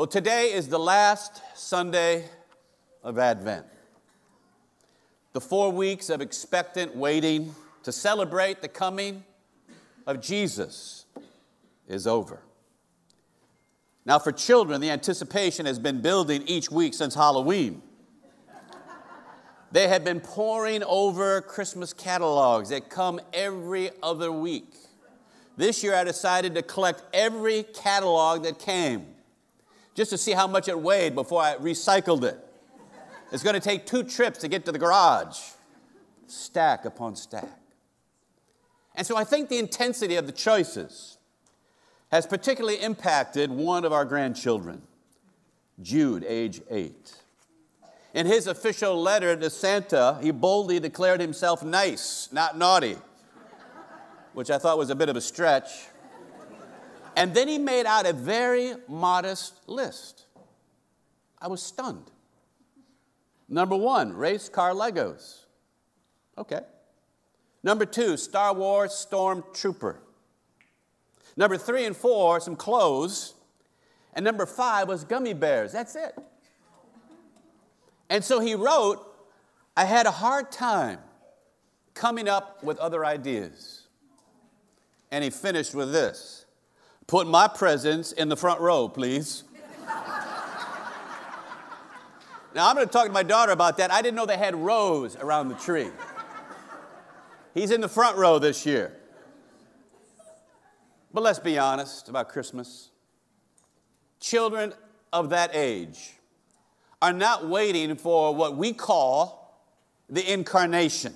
Well, today is the last Sunday of Advent. The four weeks of expectant waiting to celebrate the coming of Jesus is over. Now, for children, the anticipation has been building each week since Halloween. They have been poring over Christmas catalogs that come every other week. This year, I decided to collect every catalog that came just to see how much it weighed before I recycled it. It's going to take two trips to get to the garage, stack upon stack. And so I think the intensity of the choices has particularly impacted one of our grandchildren, Jude, age eight. In his official letter to Santa, he boldly declared himself nice, not naughty, which I thought was a bit of a stretch. And then he made out a very modest list. I was stunned. Number one, race car Legos. Okay. Number two, Star Wars Stormtrooper. Number three and four, some clothes. And number five was gummy bears. That's it. And so he wrote, I had a hard time coming up with other ideas. And he finished with this Put my presents in the front row, please. now, I'm going to talk to my daughter about that. I didn't know they had rows around the tree. He's in the front row this year. But let's be honest about Christmas. Children of that age are not waiting for what we call the incarnation.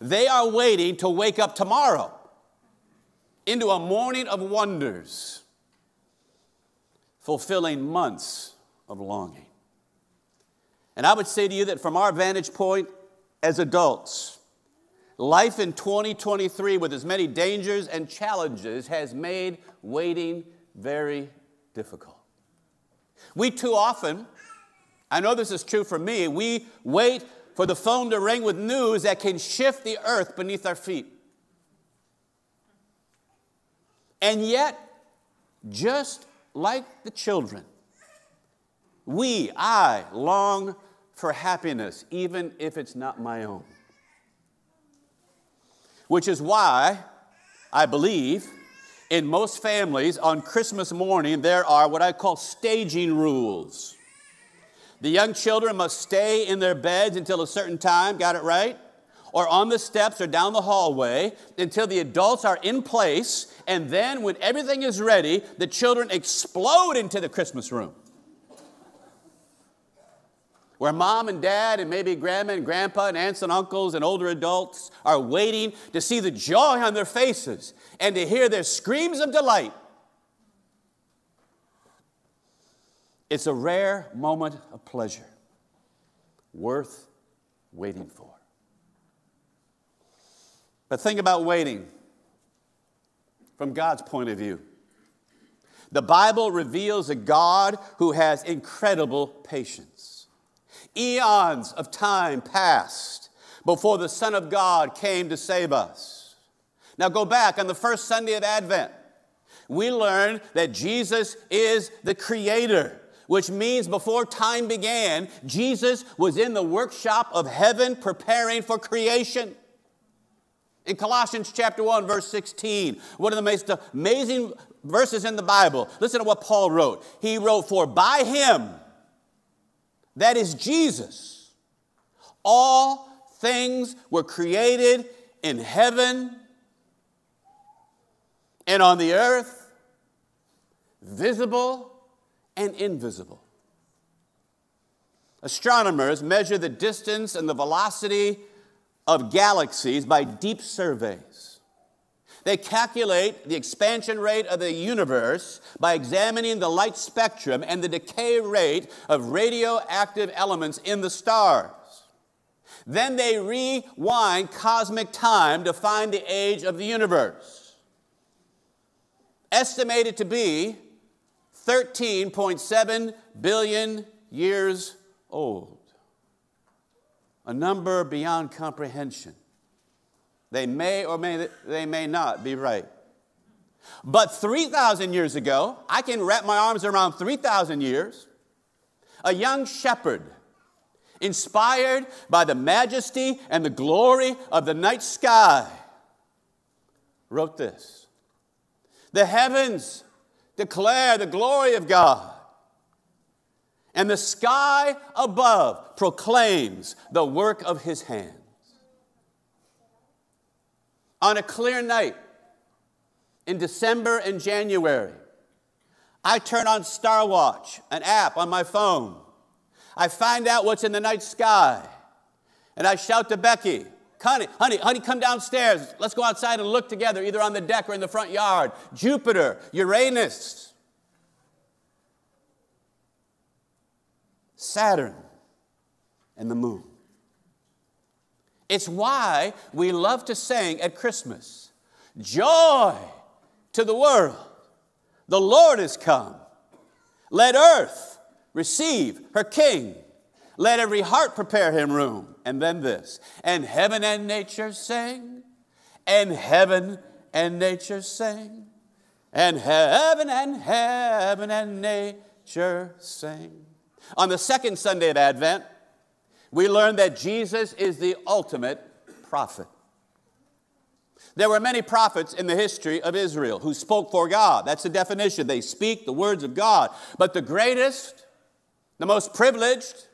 They are waiting to wake up tomorrow into a morning of wonders, fulfilling months of longing. And I would say to you that from our vantage point as adults, life in 2023 with as many dangers and challenges has made waiting very difficult. We too often I know this is true for me. We wait for the phone to ring with news that can shift the earth beneath our feet. And yet, just like the children, we, I, long for happiness, even if it's not my own. Which is why I believe in most families on Christmas morning there are what I call staging rules. The young children must stay in their beds until a certain time, got it right? Or on the steps or down the hallway until the adults are in place, and then when everything is ready, the children explode into the Christmas room. Where mom and dad, and maybe grandma and grandpa, and aunts and uncles, and older adults are waiting to see the joy on their faces and to hear their screams of delight It's a rare moment of pleasure, worth waiting for. But think about waiting from God's point of view. The Bible reveals a God who has incredible patience. Eons of time passed before the Son of God came to save us. Now go back on the first Sunday of Advent. We learned that Jesus is the Creator which means before time began, Jesus was in the workshop of heaven preparing for creation. In Colossians chapter 1, verse 16, one of the most amazing verses in the Bible, listen to what Paul wrote. He wrote, For by him, that is Jesus, all things were created in heaven and on the earth, visible and invisible. Astronomers measure the distance and the velocity of galaxies by deep surveys. They calculate the expansion rate of the universe by examining the light spectrum and the decay rate of radioactive elements in the stars. Then they rewind cosmic time to find the age of the universe. Estimated to be 13.7 billion years old. A number beyond comprehension. They may or may, they may not be right. But 3,000 years ago, I can wrap my arms around 3,000 years, a young shepherd, inspired by the majesty and the glory of the night sky, wrote this The heavens declare the glory of God, and the sky above proclaims the work of his hands. On a clear night in December and January, I turn on Star Watch, an app on my phone. I find out what's in the night sky, and I shout to Becky, Honey, honey, honey, come downstairs. Let's go outside and look together, either on the deck or in the front yard. Jupiter, Uranus, Saturn, and the moon. It's why we love to sing at Christmas Joy to the world, the Lord is come. Let earth receive her King. Let every heart prepare him room. And then this, and heaven and nature sing, and heaven and nature sing, and heaven and heaven and nature sing. On the second Sunday of Advent, we learn that Jesus is the ultimate prophet. There were many prophets in the history of Israel who spoke for God. That's the definition. They speak the words of God. But the greatest, the most privileged,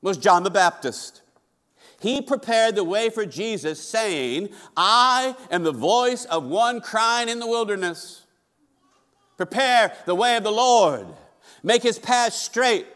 was John the Baptist. He prepared the way for Jesus, saying, I am the voice of one crying in the wilderness. Prepare the way of the Lord, make his path straight.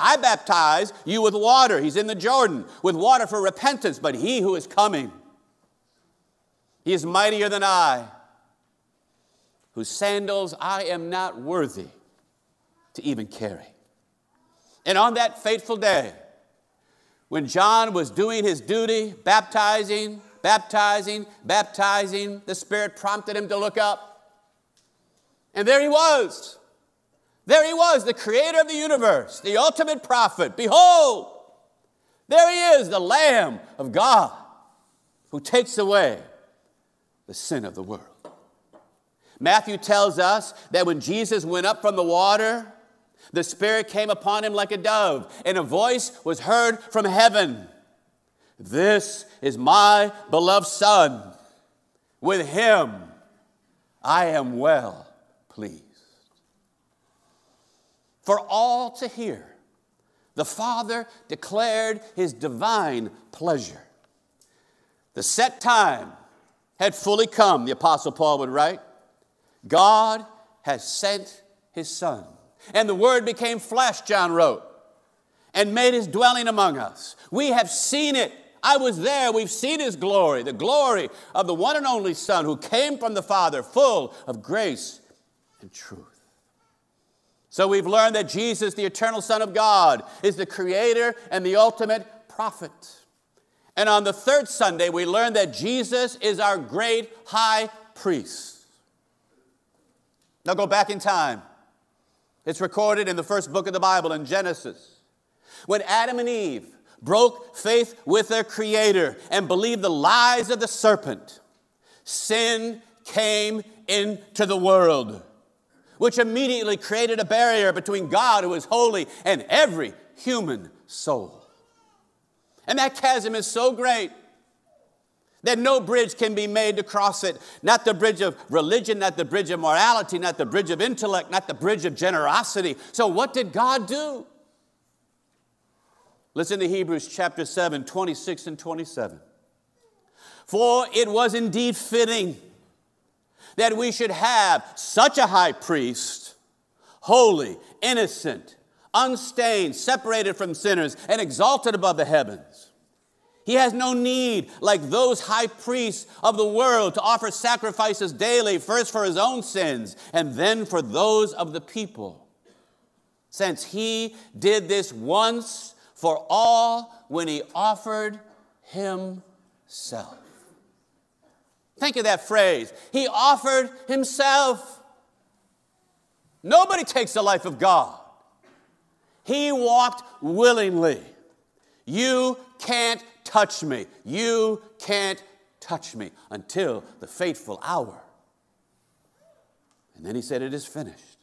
I baptize you with water. He's in the Jordan with water for repentance, but he who is coming, he is mightier than I, whose sandals I am not worthy to even carry. And on that fateful day, when John was doing his duty, baptizing, baptizing, baptizing, the Spirit prompted him to look up. And there he was. There he was, the creator of the universe, the ultimate prophet. Behold, there he is, the Lamb of God who takes away the sin of the world. Matthew tells us that when Jesus went up from the water, the Spirit came upon him like a dove, and a voice was heard from heaven This is my beloved Son. With him I am well pleased. For all to hear, the Father declared his divine pleasure. The set time had fully come, the Apostle Paul would write. God has sent his Son. And the Word became flesh, John wrote, and made his dwelling among us. We have seen it. I was there. We've seen his glory, the glory of the one and only Son who came from the Father, full of grace and truth. So we've learned that Jesus, the eternal Son of God, is the creator and the ultimate prophet. And on the third Sunday, we learn that Jesus is our great high priest. Now go back in time. It's recorded in the first book of the Bible in Genesis. When Adam and Eve broke faith with their Creator and believed the lies of the serpent, sin came into the world, which immediately created a barrier between God, who is holy, and every human soul. And that chasm is so great that no bridge can be made to cross it. Not the bridge of religion, not the bridge of morality, not the bridge of intellect, not the bridge of generosity. So, what did God do? Listen to Hebrews chapter 7, 26 and 27. For it was indeed fitting that we should have such a high priest, holy, innocent, unstained, separated from sinners, and exalted above the heavens. He has no need, like those high priests of the world, to offer sacrifices daily, first for his own sins and then for those of the people. Since he did this once for all when he offered himself. Think of that phrase. He offered himself. Nobody takes the life of God. He walked willingly. You can't touch me. You can't touch me until the fateful hour And then he said, It is finished.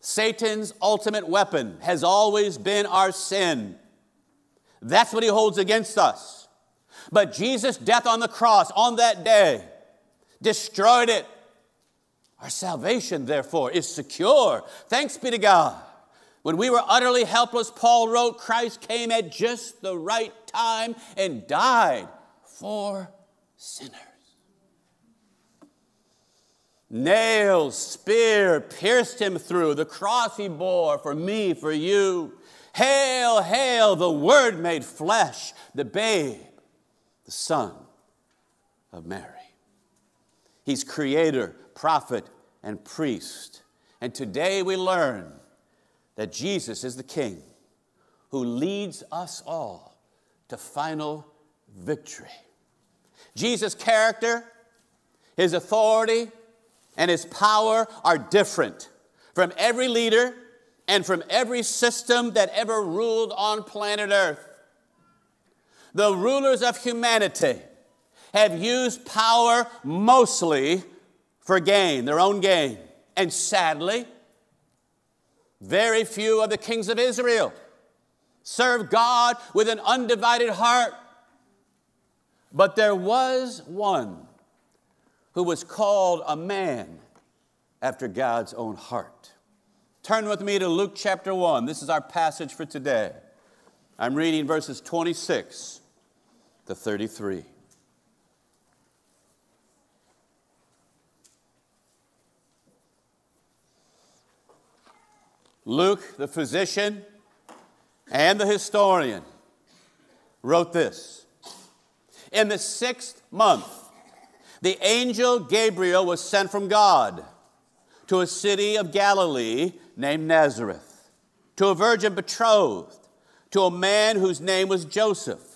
Satan's ultimate weapon has always been our sin. That's what he holds against us. But Jesus' death on the cross on that day destroyed it. Our salvation, therefore, is secure. Thanks be to God. When we were utterly helpless, Paul wrote, Christ came at just the right time and died for sinners. Nails, spear pierced him through. The cross he bore for me, for you. Hail, hail, the Word made flesh, the babe, the Son of Mary. He's creator, prophet, and priest. And today we learn that Jesus is the King who leads us all to final victory. Jesus' character, his authority, and his power are different from every leader and from every system that ever ruled on planet Earth. The rulers of humanity have used power mostly for gain, their own gain. And sadly, very few of the kings of Israel served God with an undivided heart. But there was one who was called a man after God's own heart. Turn with me to Luke chapter 1. This is our passage for today. I'm reading verses 26 to 33. Luke, the physician and the historian, wrote this In the sixth month, the angel Gabriel was sent from God to a city of Galilee named Nazareth, to a virgin betrothed to a man whose name was Joseph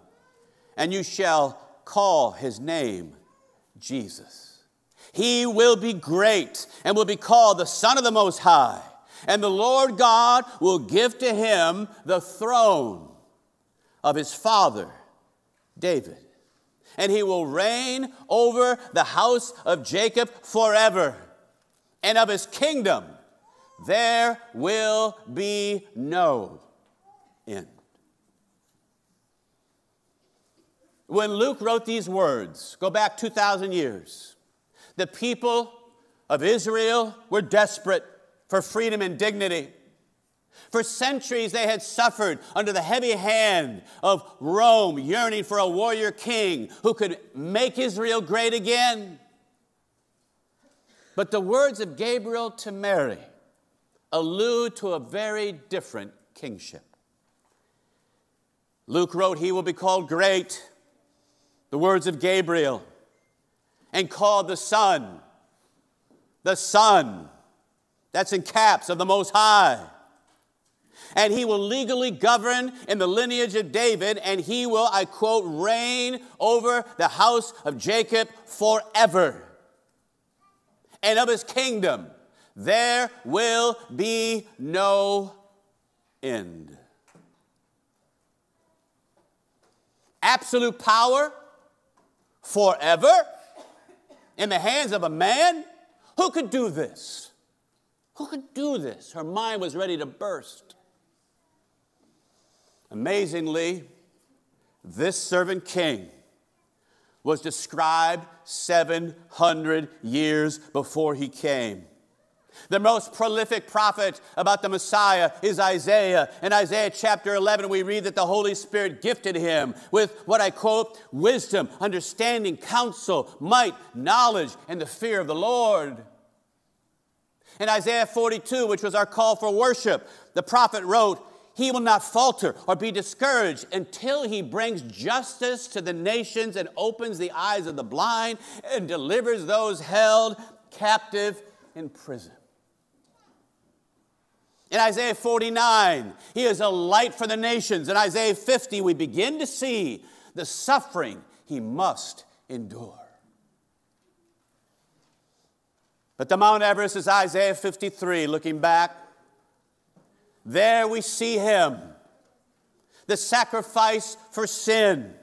and you shall call his name Jesus. He will be great and will be called the Son of the Most High. And the Lord God will give to him the throne of his father, David and he will reign over the house of Jacob forever. And of his kingdom there will be no end. When Luke wrote these words, go back 2,000 years, the people of Israel were desperate for freedom and dignity. For centuries, they had suffered under the heavy hand of Rome, yearning for a warrior king who could make Israel great again. But the words of Gabriel to Mary allude to a very different kingship. Luke wrote, He will be called great, the words of Gabriel, and called the Son, the Son, that's in caps of the Most High and he will legally govern in the lineage of David, and he will, I quote, reign over the house of Jacob forever. And of his kingdom there will be no end. Absolute power forever in the hands of a man? Who could do this? Who could do this? Her mind was ready to burst. Amazingly, this servant king was described 700 years before he came. The most prolific prophet about the Messiah is Isaiah. In Isaiah chapter 11, we read that the Holy Spirit gifted him with what I quote wisdom, understanding, counsel, might, knowledge, and the fear of the Lord. In Isaiah 42, which was our call for worship, the prophet wrote, he will not falter or be discouraged until he brings justice to the nations and opens the eyes of the blind and delivers those held captive in prison. In Isaiah 49, he is a light for the nations. In Isaiah 50, we begin to see the suffering he must endure. But the Mount Everest is Isaiah 53, looking back. There we see him, the sacrifice for sin,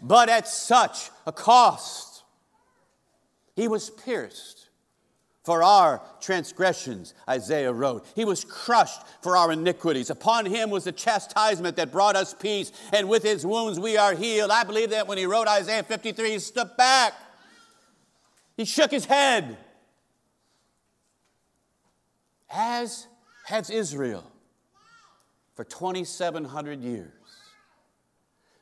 but at such a cost. He was pierced for our transgressions, Isaiah wrote. He was crushed for our iniquities. Upon him was the chastisement that brought us peace, and with his wounds we are healed. I believe that when he wrote Isaiah 53, he stepped back. He shook his head as has Israel for 2,700 years.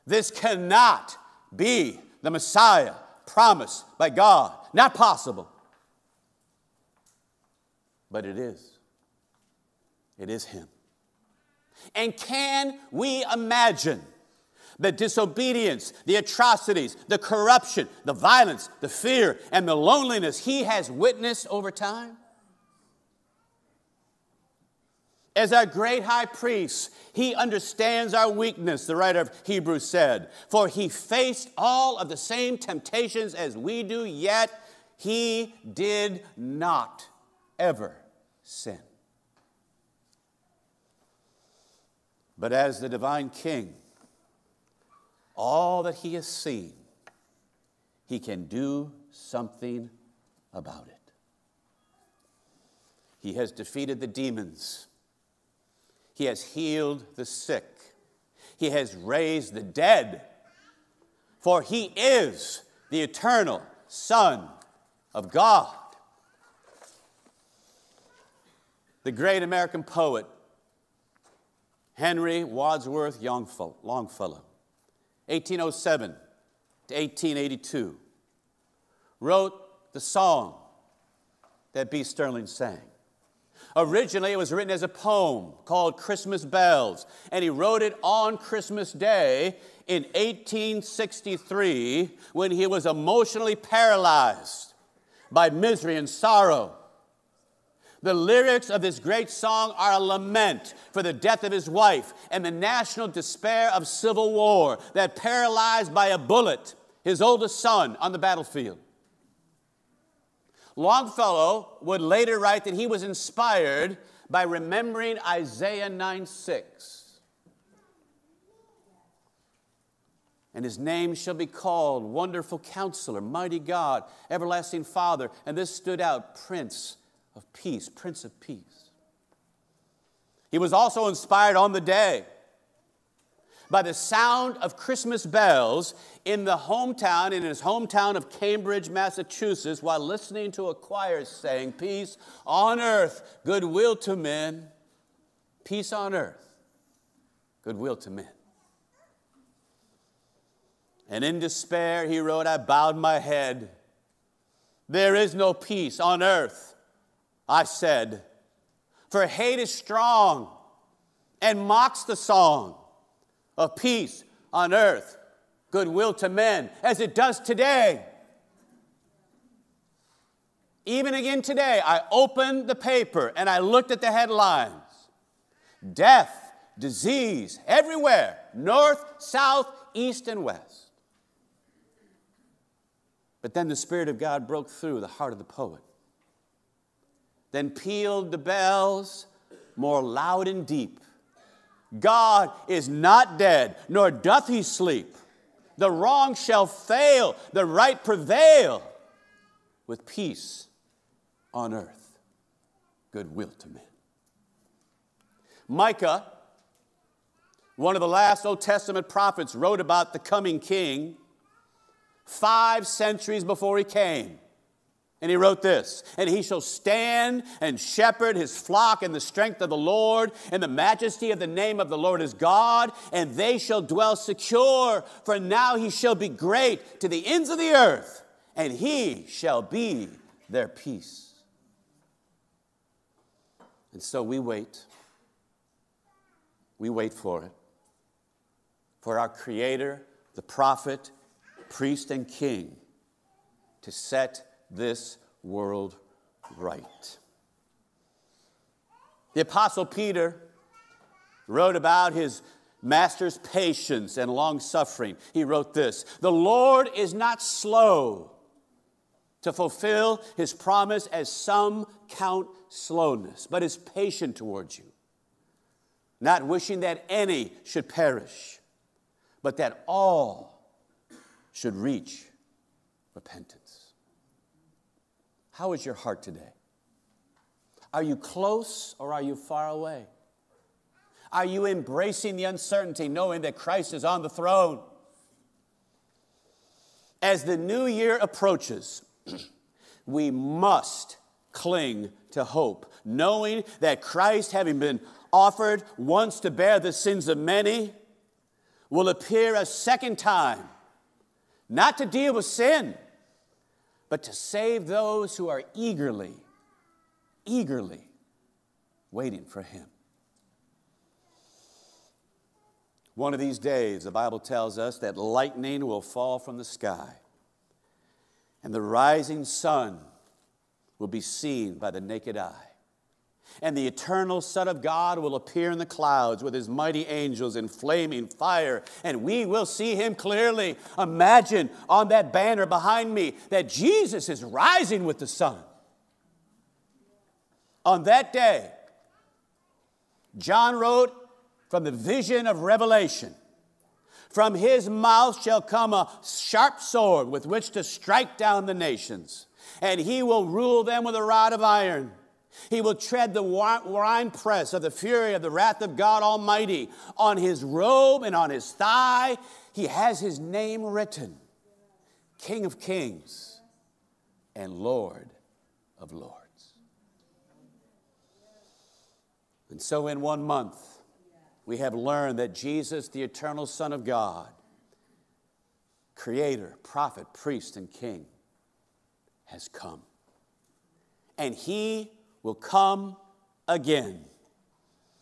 This cannot be the Messiah promised by God. Not possible. But it is. It is Him. And can we imagine the disobedience, the atrocities, the corruption, the violence, the fear, and the loneliness He has witnessed over time? As our great high priest, he understands our weakness, the writer of Hebrews said. For he faced all of the same temptations as we do, yet he did not ever sin. But as the divine king, all that he has seen, he can do something about it. He has defeated the demons he has healed the sick. He has raised the dead. For he is the eternal Son of God. The great American poet, Henry Wadsworth Longfellow, 1807 to 1882, wrote the song that B. Sterling sang. Originally, it was written as a poem called Christmas Bells, and he wrote it on Christmas Day in 1863 when he was emotionally paralyzed by misery and sorrow. The lyrics of this great song are a lament for the death of his wife and the national despair of civil war that paralyzed by a bullet his oldest son on the battlefield. Longfellow would later write that he was inspired by remembering Isaiah 9 6. And his name shall be called Wonderful Counselor, Mighty God, Everlasting Father. And this stood out Prince of Peace, Prince of Peace. He was also inspired on the day by the sound of Christmas bells in the hometown, in his hometown of Cambridge, Massachusetts, while listening to a choir saying, Peace on earth, goodwill to men. Peace on earth, goodwill to men. And in despair, he wrote, I bowed my head. There is no peace on earth, I said, for hate is strong and mocks the song of peace on earth, goodwill to men, as it does today. Even again today, I opened the paper and I looked at the headlines death, disease, everywhere, north, south, east, and west. But then the Spirit of God broke through the heart of the poet. Then pealed the bells more loud and deep God is not dead, nor doth he sleep. The wrong shall fail, the right prevail, with peace on earth, goodwill to men. Micah, one of the last Old Testament prophets, wrote about the coming king five centuries before he came. And he wrote this, and he shall stand and shepherd his flock in the strength of the Lord, in the majesty of the name of the Lord his God, and they shall dwell secure, for now he shall be great to the ends of the earth, and he shall be their peace. And so we wait. we wait for it. For our Creator, the prophet, priest, and king to set this world right. The Apostle Peter wrote about his master's patience and long suffering. He wrote this The Lord is not slow to fulfill his promise, as some count slowness, but is patient towards you, not wishing that any should perish, but that all should reach repentance. How is your heart today? Are you close or are you far away? Are you embracing the uncertainty, knowing that Christ is on the throne? As the new year approaches, we must cling to hope, knowing that Christ, having been offered once to bear the sins of many, will appear a second time, not to deal with sin, but to save those who are eagerly, eagerly waiting for Him. One of these days, the Bible tells us that lightning will fall from the sky and the rising sun will be seen by the naked eye. And the eternal Son of God will appear in the clouds with his mighty angels in flaming fire, and we will see him clearly. Imagine on that banner behind me that Jesus is rising with the sun. On that day, John wrote from the vision of Revelation. From his mouth shall come a sharp sword with which to strike down the nations, and he will rule them with a rod of iron. He will tread the winepress of the fury of the wrath of God Almighty. On his robe and on his thigh, he has his name written King of Kings and Lord of Lords. And so, in one month, we have learned that Jesus, the eternal Son of God, creator, prophet, priest, and king, has come. And he will come again.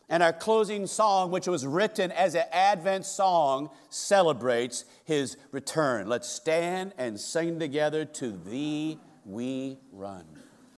And our closing song, which was written as an Advent song, celebrates his return. Let's stand and sing together To Thee We Run.